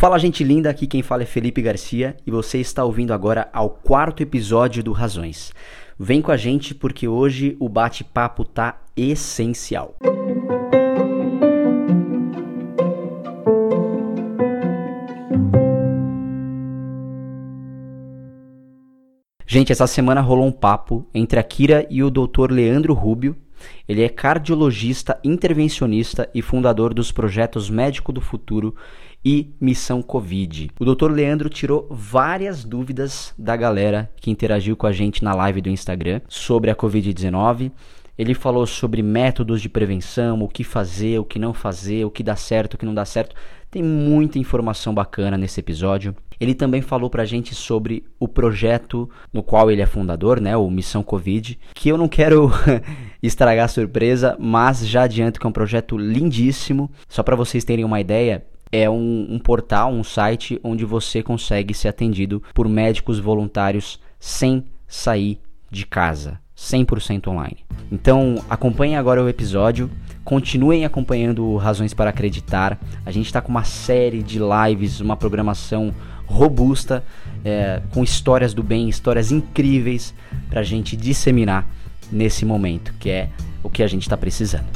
Fala gente linda, aqui quem fala é Felipe Garcia e você está ouvindo agora ao quarto episódio do Razões. Vem com a gente porque hoje o bate-papo tá essencial. Gente, essa semana rolou um papo entre a Kira e o Dr. Leandro Rubio. Ele é cardiologista intervencionista e fundador dos projetos Médico do Futuro e Missão Covid. O Dr. Leandro tirou várias dúvidas da galera que interagiu com a gente na live do Instagram sobre a Covid-19. Ele falou sobre métodos de prevenção, o que fazer, o que não fazer, o que dá certo, o que não dá certo. Tem muita informação bacana nesse episódio. Ele também falou pra gente sobre o projeto no qual ele é fundador, né, o Missão Covid, que eu não quero estragar a surpresa, mas já adianto que é um projeto lindíssimo. Só para vocês terem uma ideia, é um, um, portal, um site onde você consegue ser atendido por médicos voluntários sem sair de casa, 100% online. Então acompanhem agora o episódio. Continuem acompanhando Razões para Acreditar. A gente está com uma série de lives, uma programação robusta, é, com histórias do bem, histórias incríveis para a gente disseminar nesse momento, que é o que a gente está precisando.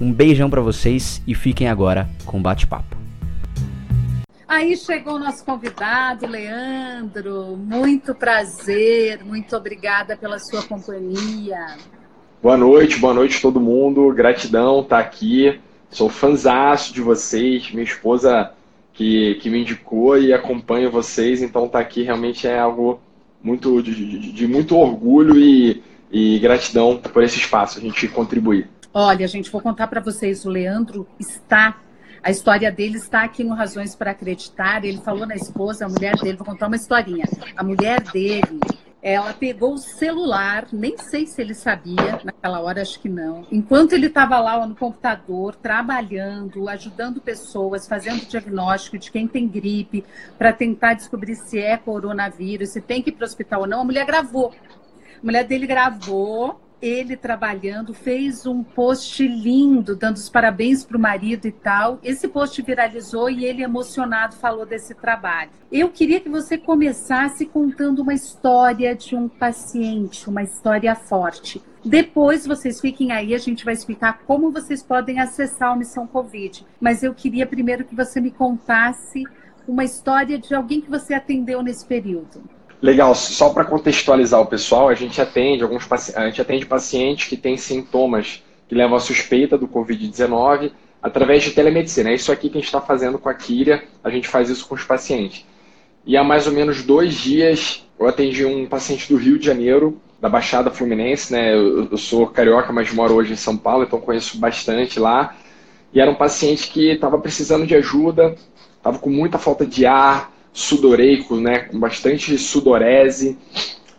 Um beijão para vocês e fiquem agora com o bate-papo. Aí chegou o nosso convidado, Leandro. Muito prazer, muito obrigada pela sua companhia. Boa noite, boa noite todo mundo. Gratidão tá aqui. Sou fãzaço de vocês. Minha esposa que, que me indicou e acompanha vocês, então tá aqui realmente é algo muito de, de, de muito orgulho e, e gratidão por esse espaço, a gente contribuir. Olha, gente, vou contar para vocês, o Leandro está a história dele está aqui no Razões para Acreditar. Ele falou na esposa, a mulher dele, vou contar uma historinha. A mulher dele ela pegou o celular, nem sei se ele sabia, naquela hora acho que não. Enquanto ele estava lá no computador, trabalhando, ajudando pessoas, fazendo diagnóstico de quem tem gripe, para tentar descobrir se é coronavírus, se tem que ir para o hospital ou não, a mulher gravou. A mulher dele gravou ele trabalhando, fez um post lindo, dando os parabéns para o marido e tal. Esse post viralizou e ele, emocionado, falou desse trabalho. Eu queria que você começasse contando uma história de um paciente, uma história forte. Depois vocês fiquem aí, a gente vai explicar como vocês podem acessar o Missão Covid. Mas eu queria primeiro que você me contasse uma história de alguém que você atendeu nesse período. Legal, só para contextualizar o pessoal, a gente atende alguns a gente atende pacientes que têm sintomas que levam à suspeita do Covid-19 através de telemedicina. É isso aqui que a gente está fazendo com a Kíria, a gente faz isso com os pacientes. E há mais ou menos dois dias eu atendi um paciente do Rio de Janeiro, da Baixada Fluminense, né? Eu, eu sou carioca, mas moro hoje em São Paulo, então conheço bastante lá. E era um paciente que estava precisando de ajuda, estava com muita falta de ar, sudoreico, né, com bastante sudorese,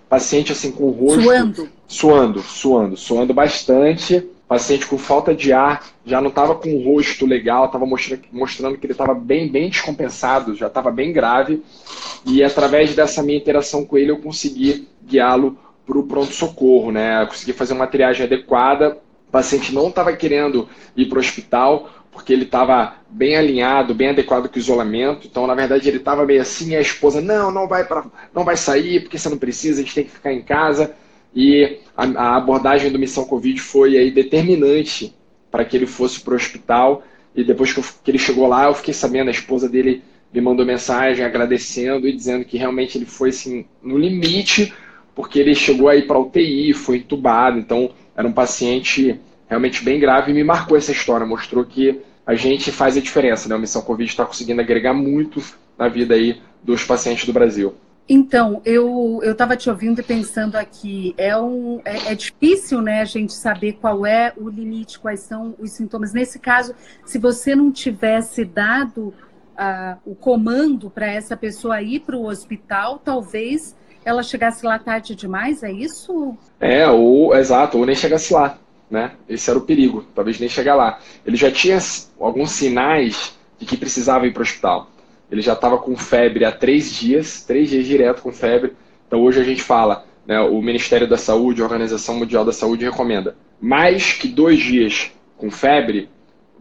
paciente assim com o rosto suando, suando, suando, suando bastante, paciente com falta de ar, já não estava com o rosto legal, estava mostrando, mostrando que ele estava bem, bem descompensado, já estava bem grave, e através dessa minha interação com ele eu consegui guiá-lo para o pronto-socorro, né, eu consegui fazer uma triagem adequada, o paciente não estava querendo ir para o hospital, porque ele estava bem alinhado, bem adequado com o isolamento. Então, na verdade, ele estava meio assim, e a esposa, não, não vai para, não vai sair, porque você não precisa, a gente tem que ficar em casa. E a, a abordagem do Missão Covid foi aí determinante para que ele fosse para o hospital. E depois que, eu, que ele chegou lá, eu fiquei sabendo, a esposa dele me mandou mensagem agradecendo e dizendo que realmente ele foi assim, no limite, porque ele chegou aí para UTI, foi entubado, então era um paciente realmente bem grave e me marcou essa história, mostrou que a gente faz a diferença, né? A Missão Covid está conseguindo agregar muito na vida aí dos pacientes do Brasil. Então, eu estava te ouvindo e pensando aqui, é, um, é, é, difícil né, a gente saber qual é o limite, quais são os sintomas. Nesse caso, se você não tivesse dado uh, o comando para essa pessoa ir para o hospital, talvez ela chegasse lá tarde demais, é isso? É, ou exato, ou nem chegasse lá né? Esse era o perigo, talvez nem chegar lá. Ele já tinha alguns sinais de que precisava ir para o hospital. Ele já estava com febre há três dias, três dias direto com febre. Então hoje a gente fala, né, o Ministério da Saúde, a Organização Mundial da Saúde recomenda mais que dois dias com febre,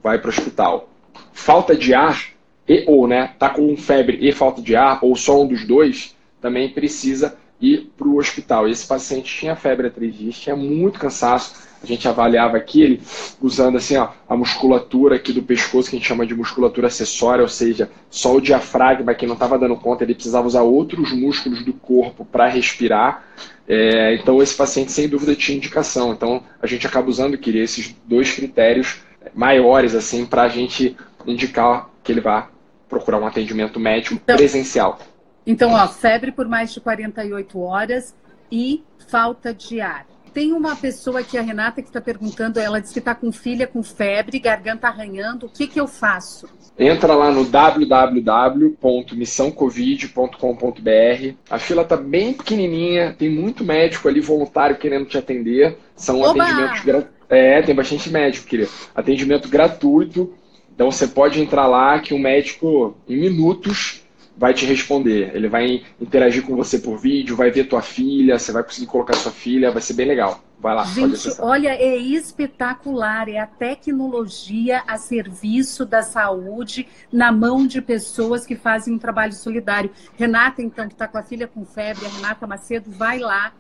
vai para o hospital. Falta de ar, e ou, né, tá com febre e falta de ar, ou só um dos dois, também precisa ir para o hospital. Esse paciente tinha febre há três dias, tinha muito cansaço. A gente avaliava aqui ele usando assim ó, a musculatura aqui do pescoço, que a gente chama de musculatura acessória, ou seja, só o diafragma que não estava dando conta, ele precisava usar outros músculos do corpo para respirar. É, então esse paciente sem dúvida tinha indicação. Então a gente acaba usando queria esses dois critérios maiores assim para a gente indicar que ele vá procurar um atendimento médico então, presencial. Então, ó, febre por mais de 48 horas e falta de ar. Tem uma pessoa aqui, a Renata, que está perguntando, ela disse que está com filha com febre, garganta arranhando, o que, que eu faço? Entra lá no www.missãocovid.com.br. A fila está bem pequenininha, tem muito médico ali voluntário querendo te atender. São Oba! atendimentos gratuitos. É, tem bastante médico, querido. Atendimento gratuito. Então você pode entrar lá que o médico, em minutos, vai te responder. Ele vai interagir com você por vídeo, vai ver tua filha, você vai conseguir colocar sua filha, vai ser bem legal. Vai lá. Gente, olha, é espetacular. É a tecnologia a serviço da saúde na mão de pessoas que fazem um trabalho solidário. Renata, então, que está com a filha com febre, a Renata Macedo, vai lá.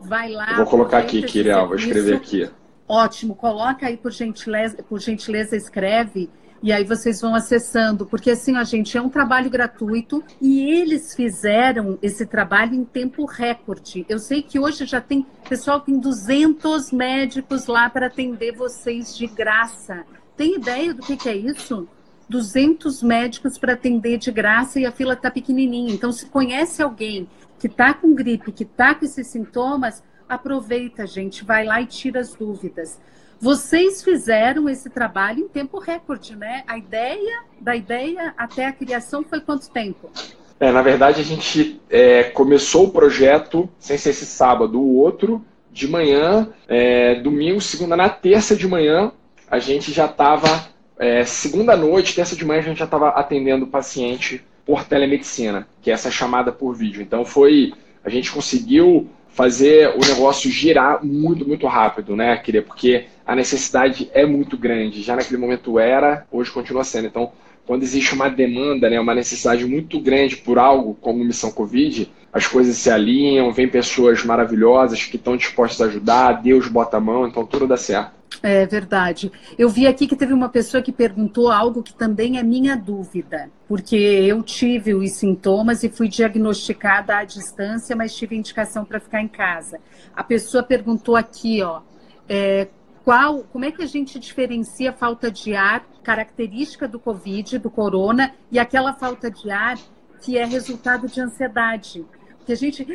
Vai lá. Eu vou colocar aqui, Kiriel, vou escrever aqui. Ótimo, coloca aí, por gentileza, por gentileza escreve e aí vocês vão acessando, porque assim, a gente é um trabalho gratuito e eles fizeram esse trabalho em tempo recorde. Eu sei que hoje já tem, pessoal, tem 200 médicos lá para atender vocês de graça. Tem ideia do que, que é isso? 200 médicos para atender de graça e a fila está pequenininha. Então, se conhece alguém que está com gripe, que está com esses sintomas, aproveita, gente, vai lá e tira as dúvidas. Vocês fizeram esse trabalho em tempo recorde, né? A ideia da ideia até a criação foi quanto tempo? É, na verdade, a gente é, começou o projeto, sem ser esse sábado, o outro, de manhã, é, domingo, segunda, na terça de manhã, a gente já estava, é, segunda noite, terça de manhã, a gente já estava atendendo o paciente por telemedicina, que é essa chamada por vídeo. Então, foi, a gente conseguiu fazer o negócio girar muito, muito rápido, né, queria Porque a necessidade é muito grande. Já naquele momento era, hoje continua sendo. Então, quando existe uma demanda, né, uma necessidade muito grande por algo como Missão Covid, as coisas se alinham, vem pessoas maravilhosas que estão dispostas a ajudar, Deus bota a mão, então tudo dá certo. É verdade. Eu vi aqui que teve uma pessoa que perguntou algo que também é minha dúvida, porque eu tive os sintomas e fui diagnosticada à distância, mas tive indicação para ficar em casa. A pessoa perguntou aqui, ó, é, qual, como é que a gente diferencia a falta de ar, característica do Covid, do corona, e aquela falta de ar que é resultado de ansiedade? Porque a gente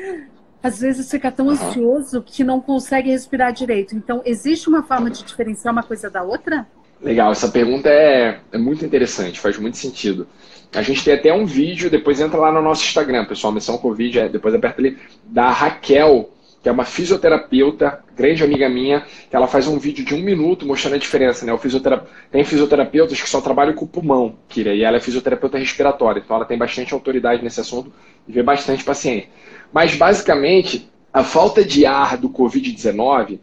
às vezes fica tão ansioso que não consegue respirar direito. Então, existe uma forma de diferenciar uma coisa da outra? Legal, essa pergunta é, é muito interessante, faz muito sentido. A gente tem até um vídeo, depois entra lá no nosso Instagram, pessoal, Missão Covid, é, depois aperta ali, da Raquel, que é uma fisioterapeuta, grande amiga minha, que ela faz um vídeo de um minuto mostrando a diferença, né? O fisioterap... Tem fisioterapeutas que só trabalham com o pulmão, Kira, e ela é fisioterapeuta respiratória, então ela tem bastante autoridade nesse assunto e vê bastante paciente. Mas, basicamente, a falta de ar do Covid-19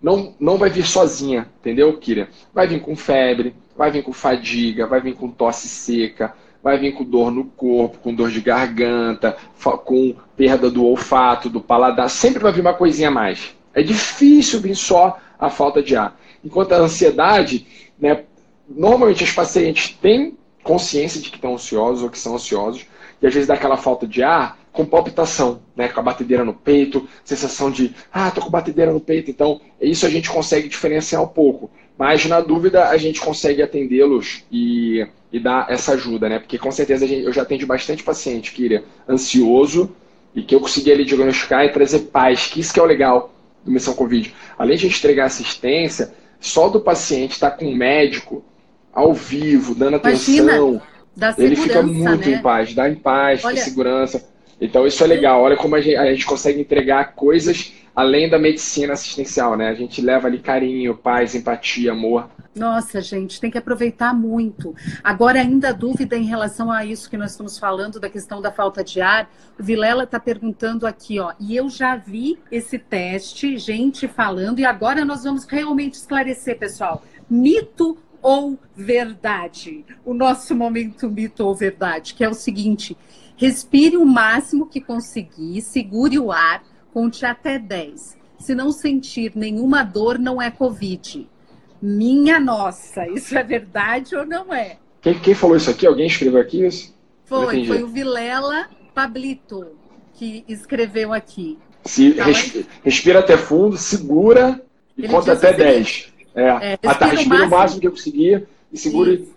não, não vai vir sozinha, entendeu, Kira? Vai vir com febre, vai vir com fadiga, vai vir com tosse seca, vai vir com dor no corpo, com dor de garganta, com perda do olfato, do paladar, sempre vai vir uma coisinha a mais. É difícil vir só a falta de ar. Enquanto a ansiedade, né, normalmente os pacientes têm consciência de que estão ansiosos ou que são ansiosos, e às vezes dá aquela falta de ar com palpitação, né, com a batedeira no peito, sensação de, ah, tô com batedeira no peito, então isso a gente consegue diferenciar um pouco. Mas na dúvida a gente consegue atendê-los e e dar essa ajuda, né? Porque com certeza gente, eu já atendi bastante paciente que é ansioso e que eu consegui ali diagnosticar e trazer paz, que isso que é o legal do Missão Covid. Além de a gente entregar assistência, só do paciente estar tá com o médico ao vivo, dando atenção, Imagina, ele fica muito né? em paz, dá em paz, Olha... segurança. Então isso é legal. Olha como a gente, a gente consegue entregar coisas além da medicina assistencial, né? A gente leva ali carinho, paz, empatia, amor. Nossa, gente, tem que aproveitar muito. Agora, ainda dúvida em relação a isso que nós estamos falando, da questão da falta de ar. O Vilela está perguntando aqui, ó, e eu já vi esse teste, gente falando, e agora nós vamos realmente esclarecer, pessoal. Mito ou verdade? O nosso momento mito ou verdade, que é o seguinte: respire o máximo que conseguir, segure o ar, conte até 10. Se não sentir nenhuma dor, não é Covid. Minha nossa, isso é verdade ou não é? Quem, quem falou isso aqui? Alguém escreveu aqui isso? Foi, foi o Vilela Pablito que escreveu aqui. Se, res, respira até fundo, segura e conta até 10. É, é, tá, respira o máximo que eu conseguir e segure,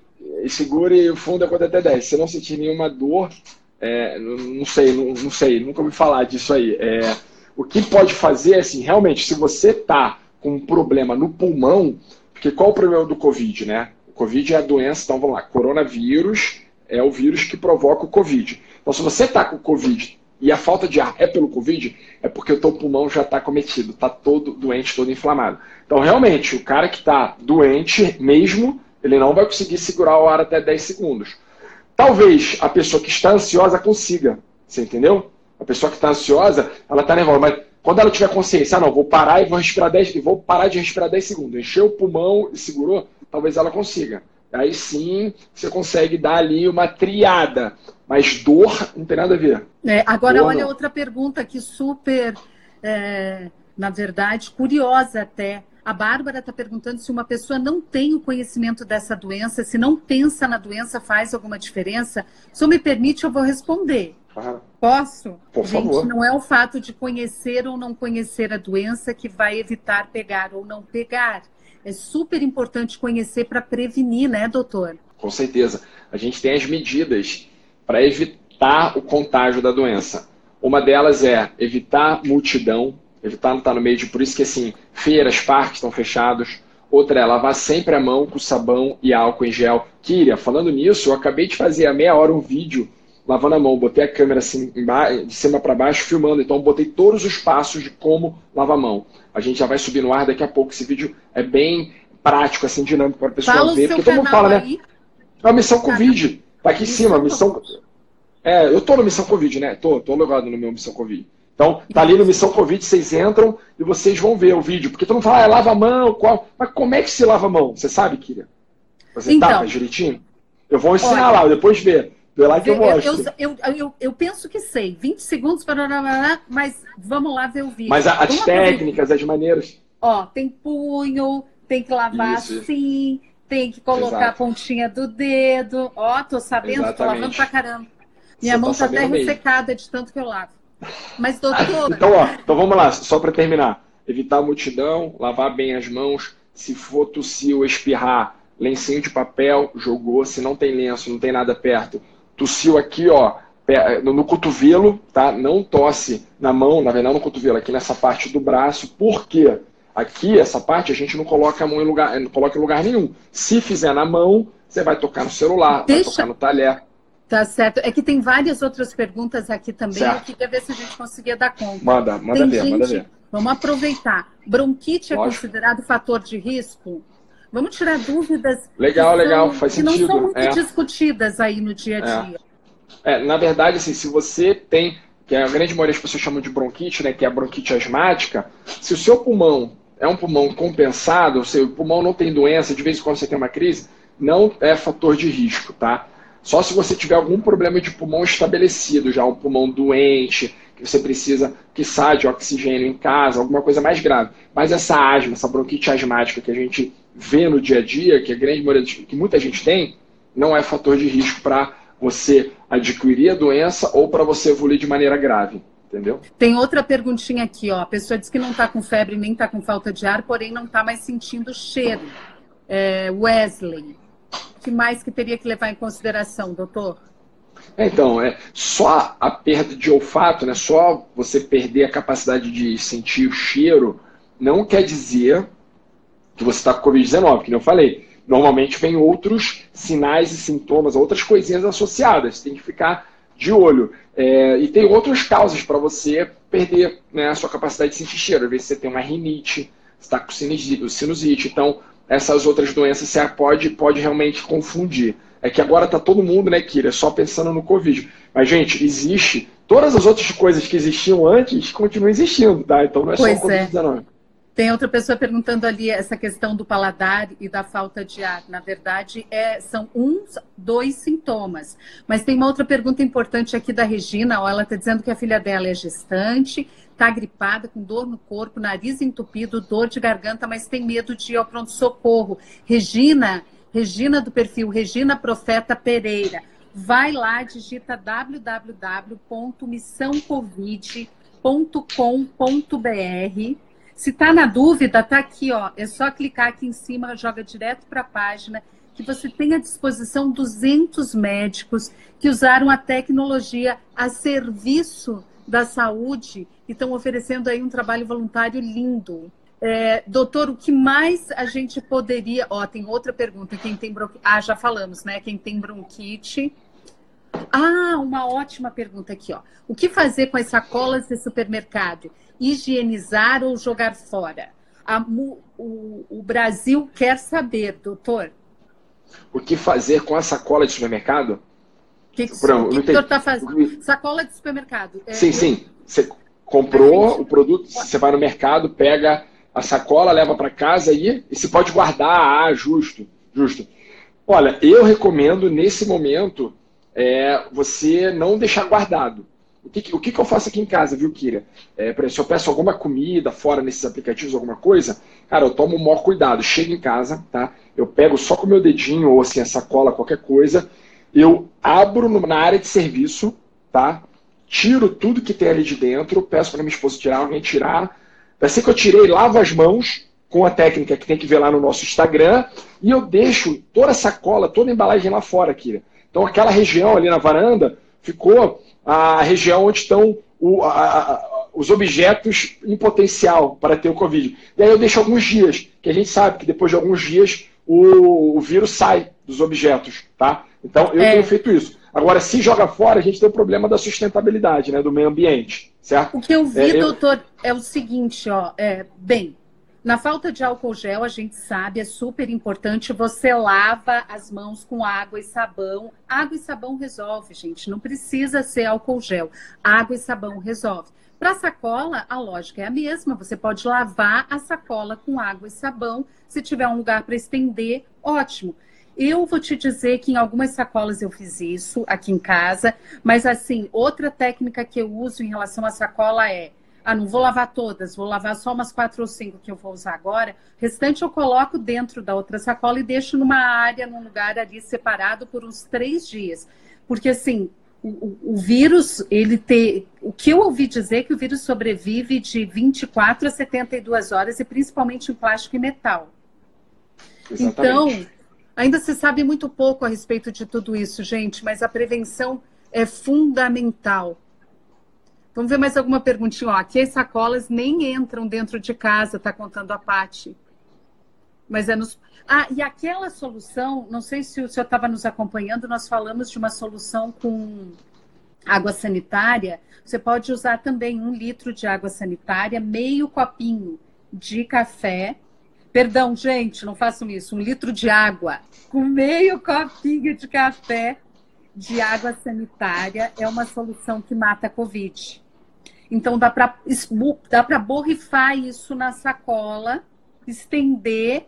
e segure o fundo e conta até 10. Se não sentir nenhuma dor, é, não, não, sei, não, não, sei, nunca ouvi falar disso aí. É, o que pode fazer, assim, realmente, se você tá com um problema no pulmão, porque qual o problema do Covid, né? O Covid é a doença, então vamos lá, coronavírus é o vírus que provoca o Covid. Então, se você está com o Covid e a falta de ar é pelo Covid, é porque o teu pulmão já está cometido, está todo doente, todo inflamado. Então, realmente, o cara que está doente mesmo, ele não vai conseguir segurar o ar até 10 segundos. Talvez a pessoa que está ansiosa consiga, você entendeu? A pessoa que está ansiosa, ela está nervosa, mas quando ela tiver consciência, ah, não, vou parar e vou respirar 10, vou parar de respirar 10 segundos, encheu o pulmão e segurou, talvez ela consiga. Aí sim você consegue dar ali uma triada. Mas dor não tem nada a ver. É, agora, dor, olha não. outra pergunta aqui, super, é, na verdade, curiosa até. A Bárbara está perguntando se uma pessoa não tem o conhecimento dessa doença, se não pensa na doença, faz alguma diferença. Se eu me permite, eu vou responder. Ah, Posso? Por Gente, favor. não é o fato de conhecer ou não conhecer a doença que vai evitar pegar ou não pegar é super importante conhecer para prevenir, né, doutor? Com certeza. A gente tem as medidas para evitar o contágio da doença. Uma delas é evitar multidão, evitar não estar no meio de. Por isso que, assim, feiras, parques estão fechados. Outra é lavar sempre a mão com sabão e álcool em gel. Kíria, falando nisso, eu acabei de fazer há meia hora um vídeo lavando a mão, botei a câmera assim, de cima para baixo filmando, então botei todos os passos de como lavar a mão. A gente já vai subir no ar daqui a pouco. Esse vídeo é bem prático, assim, dinâmico para a pessoa fala ver. Porque todo mundo fala, aí. né? É a missão tá. Covid. Tá aqui em cima, missão. É, eu tô no Missão Covid, né? Tô, tô logado no meu Missão Covid. Então, tá ali no Missão Covid, vocês entram e vocês vão ver o vídeo. Porque todo mundo fala, ah, lava a mão, qual. Mas como é que se lava a mão? Você sabe, Kira? Você então, tapa direitinho? Eu vou ensinar olha, lá, depois ver. Vê lá que eu, eu mostro. Eu, eu, eu, eu, penso que sei. 20 segundos para. Mas vamos lá ver o vídeo. Mas as técnicas, as maneiras. Ó, tem punho, tem que lavar isso. assim, tem que colocar Exato. a pontinha do dedo. Ó, tô sabendo, Exatamente. tô lavando pra caramba. Minha Você mão tá, tá até ressecada de tanto que eu lavo. Mas, doutor. então, ó, então vamos lá, só para terminar. Evitar a multidão, lavar bem as mãos. Se for tossir ou espirrar, lencinho de papel, jogou. Se não tem lenço, não tem nada perto, tossiu aqui, ó, no cotovelo, tá? Não tosse na mão, na verdade, no cotovelo, aqui nessa parte do braço. Por quê? Aqui, essa parte, a gente não coloca a mão em lugar, não coloca em lugar nenhum. Se fizer na mão, você vai tocar no celular, Deixa... vai tocar no talher. Tá certo. É que tem várias outras perguntas aqui também. Certo. Eu queria ver se a gente conseguia dar conta. Manda, manda tem ver, gente... manda ver. Vamos aproveitar. Bronquite é Lógico. considerado fator de risco? Vamos tirar dúvidas. Legal, que legal, são, faz que sentido. Que não são muito é. discutidas aí no dia a é. dia. É. é. na verdade, assim, se você tem, que a grande maioria das pessoas chamam de bronquite, né, que é a bronquite asmática, se o seu pulmão é um pulmão compensado, ou seja, o pulmão não tem doença, de vez em quando você tem uma crise, não é fator de risco, tá? Só se você tiver algum problema de pulmão estabelecido, já um pulmão doente, que você precisa que saia de oxigênio em casa, alguma coisa mais grave. Mas essa asma, essa bronquite asmática que a gente vê no dia a dia, que a grande maioria, que muita gente tem, não é fator de risco para você adquirir a doença ou para você evoluir de maneira grave. Entendeu? Tem outra perguntinha aqui, ó. A pessoa diz que não está com febre nem está com falta de ar, porém não está mais sentindo cheiro. É, Wesley, o que mais que teria que levar em consideração, doutor? Então, é só a perda de olfato, né? Só você perder a capacidade de sentir o cheiro, não quer dizer que você está com Covid-19, que eu falei. Normalmente vem outros sinais e sintomas, outras coisinhas associadas. Tem que ficar de olho. É, e tem outras causas para você perder né, a sua capacidade de sentir cheiro. Às vezes você tem uma rinite, está com sinusite. Então, essas outras doenças você pode, pode realmente confundir. É que agora está todo mundo, né, Kira, só pensando no Covid. Mas, gente, existe. Todas as outras coisas que existiam antes continuam existindo, tá? Então não é pois só o Covid-19. É. Tem outra pessoa perguntando ali essa questão do paladar e da falta de ar. Na verdade, é, são uns, dois sintomas. Mas tem uma outra pergunta importante aqui da Regina. Ó, ela está dizendo que a filha dela é gestante, está gripada, com dor no corpo, nariz entupido, dor de garganta, mas tem medo de ir ao pronto-socorro. Regina, Regina do perfil Regina Profeta Pereira. Vai lá, digita www.missãocovid.com.br se está na dúvida, está aqui, ó. É só clicar aqui em cima, joga direto para a página que você tem à disposição 200 médicos que usaram a tecnologia a serviço da saúde e estão oferecendo aí um trabalho voluntário lindo. É, doutor, o que mais a gente poderia. Ó, tem outra pergunta. Quem tem bronquite. Ah, já falamos, né? Quem tem bronquite. Ah, uma ótima pergunta aqui, ó. O que fazer com as sacolas de supermercado? higienizar ou jogar fora? A, o, o, Brasil quer saber, doutor. O que fazer com a sacola de supermercado? Que que, Bruno, o que, o senhor está fazendo? Sacola de supermercado. É, sim, sim. Você comprou o produto, você vai no mercado, pega a sacola, leva para casa aí, e se pode guardar, ah, justo, justo. Olha, eu recomendo nesse momento é, você não deixar guardado. O que, o que, eu faço aqui em casa, viu, Kira? É, exemplo, se eu peço alguma comida fora nesses aplicativos, alguma coisa, cara, eu tomo o maior cuidado. Chego em casa, tá? Eu pego só com o meu dedinho ou assim, a sacola, qualquer coisa. Eu abro na área de serviço, tá? Tiro tudo que tem ali de dentro, peço para minha esposa tirar, alguém tirar. Assim que eu tirei, lavo as mãos com a técnica que tem que ver lá no nosso Instagram e eu deixo toda a sacola, toda a embalagem lá fora, Kira. Então aquela região ali na varanda ficou a região onde estão o, a, a, os objetos em potencial para ter o Covid. E aí eu deixo alguns dias, que a gente sabe que depois de alguns dias o, o vírus sai dos objetos, tá? Então eu é. tenho feito isso. Agora, se joga fora, a gente tem o problema da sustentabilidade, né, do meio ambiente, certo? O que eu vi, é, doutor, eu... é o seguinte, ó, é, bem, na falta de álcool gel, a gente sabe, é super importante, você lava as mãos com água e sabão. Água e sabão resolve, gente, não precisa ser álcool gel. Água e sabão resolve. Para sacola, a lógica é a mesma. Você pode lavar a sacola com água e sabão. Se tiver um lugar para estender, ótimo. Eu vou te dizer que em algumas sacolas eu fiz isso aqui em casa, mas assim, outra técnica que eu uso em relação à sacola é ah, não vou lavar todas, vou lavar só umas quatro ou cinco que eu vou usar agora. O restante eu coloco dentro da outra sacola e deixo numa área, num lugar ali separado por uns três dias. Porque assim, o, o, vírus, ele tem. O que eu ouvi dizer é que o vírus sobrevive de 24 a 72 horas, e principalmente em plástico e metal. Exatamente. Então, ainda se sabe muito pouco a respeito de tudo isso, gente, mas a prevenção é fundamental. Vamos ver mais alguma perguntinha. Ó, aqui as sacolas nem entram dentro de casa, está contando a Pati. Mas é nos. Ah, e aquela solução, não sei se o senhor estava nos acompanhando, nós falamos de uma solução com água sanitária. Você pode usar também um litro de água sanitária, meio copinho de café. Perdão, gente, não façam isso. Um litro de água com meio copinho de café de água sanitária é uma solução que mata a Covid. Então dá para dá para borrifar isso na sacola, estender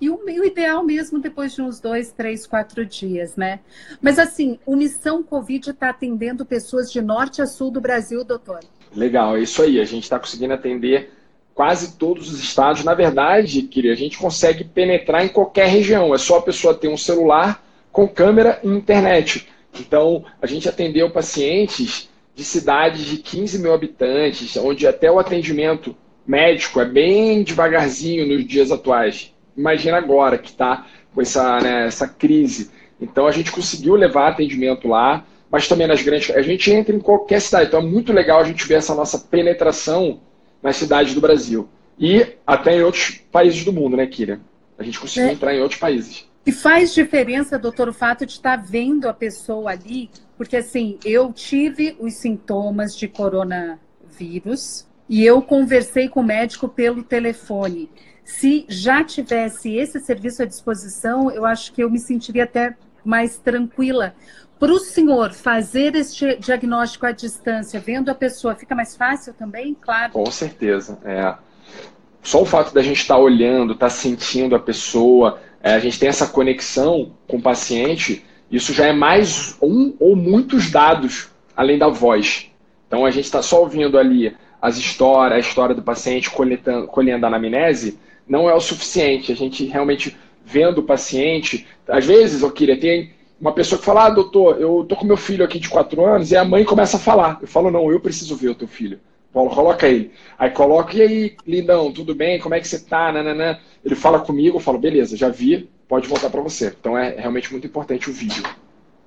e o, o, ideal mesmo depois de uns dois, três, quatro dias, né? Mas assim, o Missão Covid está atendendo pessoas de norte a sul do Brasil, doutor. Legal, é isso aí. A gente está conseguindo atender quase todos os estados. Na verdade, queria, a gente consegue penetrar em qualquer região. É só a pessoa ter um celular com câmera e internet. Então, a gente atendeu pacientes de cidades de 15 mil habitantes, onde até o atendimento médico é bem devagarzinho nos dias atuais. Imagina agora que está com essa, né, essa crise. Então a gente conseguiu levar atendimento lá, mas também nas grandes. A gente entra em qualquer cidade. Então é muito legal a gente ver essa nossa penetração nas cidades do Brasil. E até em outros países do mundo, né, Kira? A gente conseguiu é. entrar em outros países. E faz diferença, doutor, o fato de estar vendo a pessoa ali, porque assim, eu tive os sintomas de coronavírus e eu conversei com o médico pelo telefone. Se já tivesse esse serviço à disposição, eu acho que eu me sentiria até mais tranquila. Para o senhor fazer este diagnóstico à distância, vendo a pessoa, fica mais fácil também? Claro. Com certeza. É. só o fato da gente estar tá olhando, estar tá sentindo a pessoa, é, a gente tem essa conexão com o paciente, isso já é mais um ou muitos dados além da voz. Então a gente está só ouvindo ali as histórias, a história do paciente, colhendo, colhendo a anamnese, não é o suficiente. A gente realmente vendo o paciente, às vezes, queria tem uma pessoa que fala, ah, doutor, eu tô com meu filho aqui de 4 anos, e a mãe começa a falar. Eu falo, não, eu preciso ver o teu filho. Paulo, coloca ele. Aí coloca, e aí, lindão, tudo bem? Como é que você tá? Nananã. Ele fala comigo, eu falo, beleza, já vi, pode voltar para você. Então é realmente muito importante o vídeo.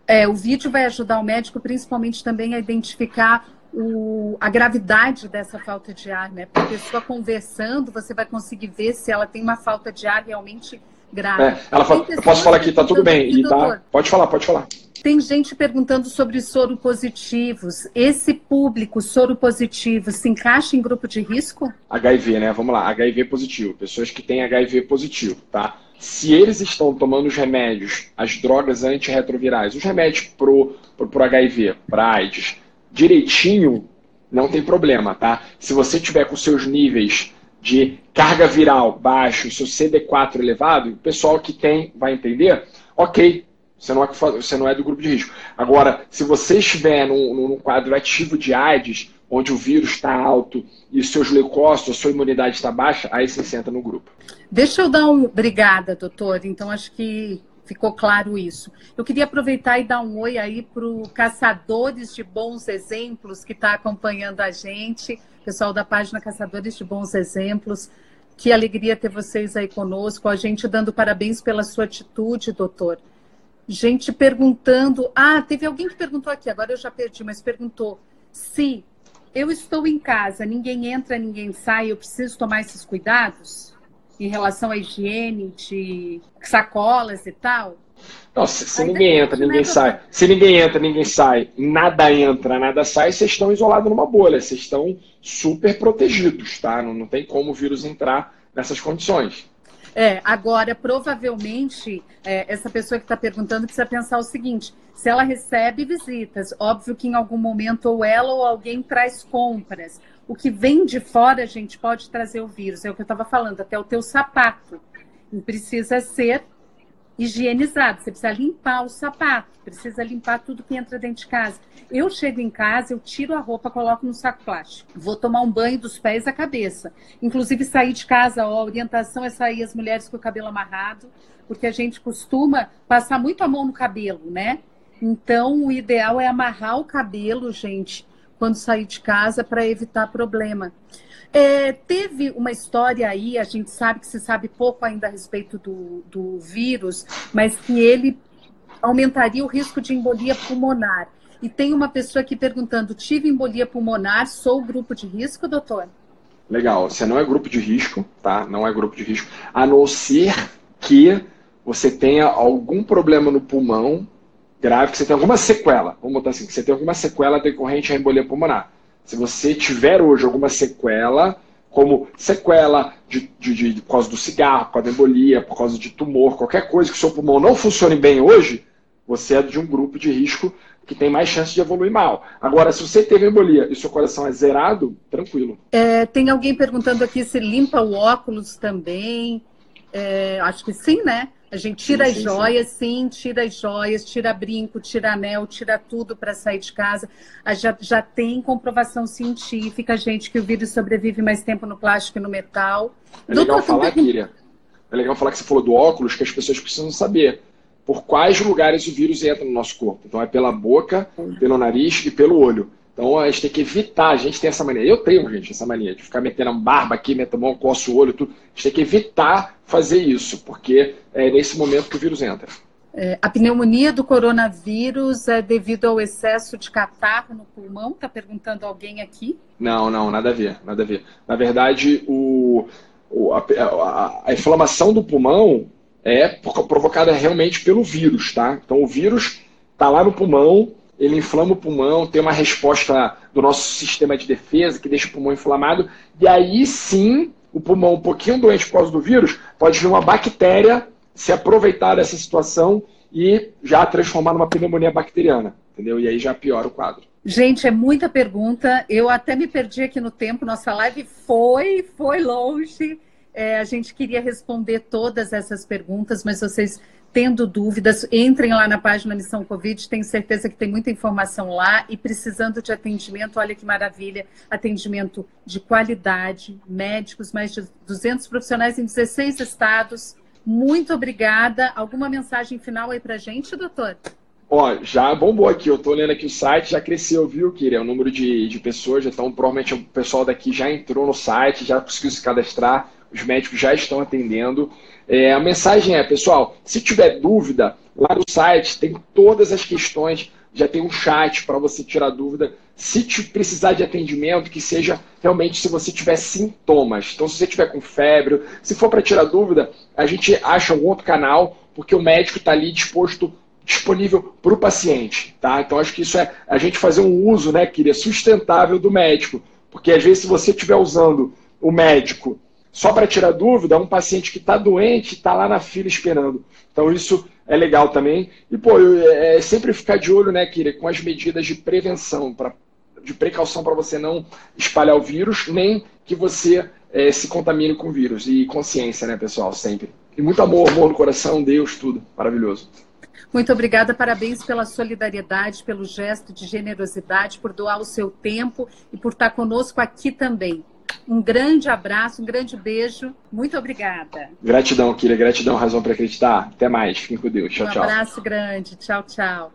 É, o vídeo vai ajudar o médico principalmente também a identificar o, a gravidade dessa falta de ar, né? Porque a pessoa conversando, você vai conseguir ver se ela tem uma falta de ar realmente grave. É, ela fala, eu posso falar aqui, tá tudo bem. E tá, pode falar, pode falar. Tem gente perguntando sobre soro positivos. Esse público soro positivo se encaixa em grupo de risco? HIV, né? Vamos lá, HIV positivo. Pessoas que têm HIV positivo, tá? Se eles estão tomando os remédios, as drogas antirretrovirais, os remédios pro, pro, pro HIV, para AIDS, direitinho, não tem problema, tá? Se você tiver com seus níveis de carga viral baixo, seu CD4 elevado, o pessoal que tem vai entender, ok, você não, é, você não é do grupo de risco. Agora, se você estiver num, num quadro ativo de AIDS, onde o vírus está alto e seus leucócitos, a sua imunidade está baixa, aí você senta no grupo. Deixa eu dar um. Obrigada, doutor. Então, acho que ficou claro isso. Eu queria aproveitar e dar um oi aí para o Caçadores de Bons Exemplos, que está acompanhando a gente, pessoal da página Caçadores de Bons Exemplos. Que alegria ter vocês aí conosco, a gente dando parabéns pela sua atitude, doutor gente perguntando. Ah, teve alguém que perguntou aqui, agora eu já perdi, mas perguntou se eu estou em casa, ninguém entra, ninguém sai, eu preciso tomar esses cuidados em relação à higiene de sacolas e tal? Não, se, se ninguém entra, ninguém sai. Se ninguém entra, ninguém sai, nada entra, nada sai, vocês estão isolados numa bolha, vocês estão super protegidos, tá? Não, não tem como o vírus entrar nessas condições. É, agora, provavelmente, é, essa pessoa que está perguntando precisa pensar o seguinte: se ela recebe visitas, óbvio que em algum momento ou ela ou alguém traz compras. O que vem de fora, gente pode trazer o vírus. É o que eu estava falando, até o teu sapato. Precisa ser higienizado. Você precisa limpar o sapato, precisa limpar tudo que entra dentro de casa. Eu chego em casa, eu tiro a roupa, coloco no saco plástico. Vou tomar um banho dos pés à cabeça. Inclusive, sair de casa, a orientação é sair as mulheres com o cabelo amarrado, porque a gente costuma passar muito a mão no cabelo, né? Então, o ideal é amarrar o cabelo, gente, quando sair de casa, para evitar problema. É, teve uma história aí, a gente sabe que se sabe pouco ainda a respeito do, do vírus, mas que ele aumentaria o risco de embolia pulmonar. E tem uma pessoa aqui perguntando: tive embolia pulmonar, sou grupo de risco, doutor? Legal, você não é grupo de risco, tá? Não é grupo de risco, a não ser que você tenha algum problema no pulmão grave, que você tenha alguma sequela. Vamos botar assim, que você tenha alguma sequela decorrente à embolia pulmonar. Se você tiver hoje alguma sequela, como sequela de, de, de, por causa do cigarro, por causa da embolia, por causa de tumor, qualquer coisa que o seu pulmão não funcione bem hoje, você é de um grupo de risco que tem mais chance de evoluir mal. Agora, se você teve embolia e seu coração é zerado, tranquilo. É, tem alguém perguntando aqui se limpa o óculos também. É, acho que sim, né? A gente tira sim, as sim, joias, sim. sim. tira as joias, tira brinco, tira anel, tira tudo para sair de casa. Já, já tem comprovação científica, gente, que o vírus sobrevive mais tempo no plástico e no metal. É legal Doutor, falar, também... Kíria. É legal falar que você falou do óculos, que as pessoas precisam saber por quais lugares o vírus entra no nosso corpo. Então é pela boca, pelo nariz e pelo olho. Então a gente tem que evitar, a gente tem essa mania, eu tenho, gente, essa mania de ficar metendo barba aqui, metendo mão, coço o olho, tudo. A gente tem que evitar fazer isso, porque é nesse momento que o vírus entra. É, a pneumonia do coronavírus é devido ao excesso de catarro no pulmão? Está perguntando alguém aqui? Não, não, nada a ver, nada a ver. Na verdade, o, o a, a, a inflamação do pulmão é provocada realmente pelo vírus, tá? Então o vírus está lá no pulmão, ele inflama o pulmão, tem uma resposta do nosso sistema de defesa que deixa o pulmão inflamado, e aí sim, o pulmão um pouquinho doente por causa do vírus, pode vir uma bactéria se aproveitar dessa situação e já transformar numa pneumonia bacteriana, entendeu? E aí já piora o quadro. Gente, é muita pergunta. Eu até me perdi aqui no tempo. Nossa live foi, foi longe. É, a gente queria responder todas essas perguntas, mas vocês tendo dúvidas, entrem lá na página Missão Covid, tenho certeza que tem muita informação lá e precisando de atendimento, olha que maravilha, atendimento de qualidade, médicos, mais de 200 profissionais em 16 estados. Muito obrigada. Alguma mensagem final aí pra gente, doutor? Ó, já bombou aqui, eu tô olhando aqui o site, já cresceu, viu, Kira? O número de, de pessoas, então provavelmente o pessoal daqui já entrou no site, já conseguiu se cadastrar, os médicos já estão atendendo. É, a mensagem é, pessoal, se tiver dúvida, lá no site tem todas as questões, já tem um chat para você tirar dúvida. Se precisar de atendimento, que seja realmente se você tiver sintomas. Então, se você tiver com febre, se for para tirar dúvida, a gente acha um outro canal, porque o médico está ali disposto disponível para o paciente. Tá? Então, acho que isso é a gente fazer um uso, né, queria sustentável do médico. Porque às vezes, se você estiver usando o médico só para tirar dúvida, um paciente que está doente está lá na fila esperando. Então, isso é legal também. E, pô, é, é sempre ficar de olho, né, Kira, com as medidas de prevenção, pra, de precaução para você não espalhar o vírus, nem que você é, se contamine com o vírus. E consciência, né, pessoal, sempre. E muito amor, amor no coração, Deus, tudo. Maravilhoso. Muito obrigada, parabéns pela solidariedade, pelo gesto de generosidade, por doar o seu tempo e por estar conosco aqui também. Um grande abraço, um grande beijo. Muito obrigada. Gratidão, Kira. Gratidão, razão para acreditar. Até mais. Fiquem com Deus. Tchau, um tchau. Um abraço grande. Tchau, tchau.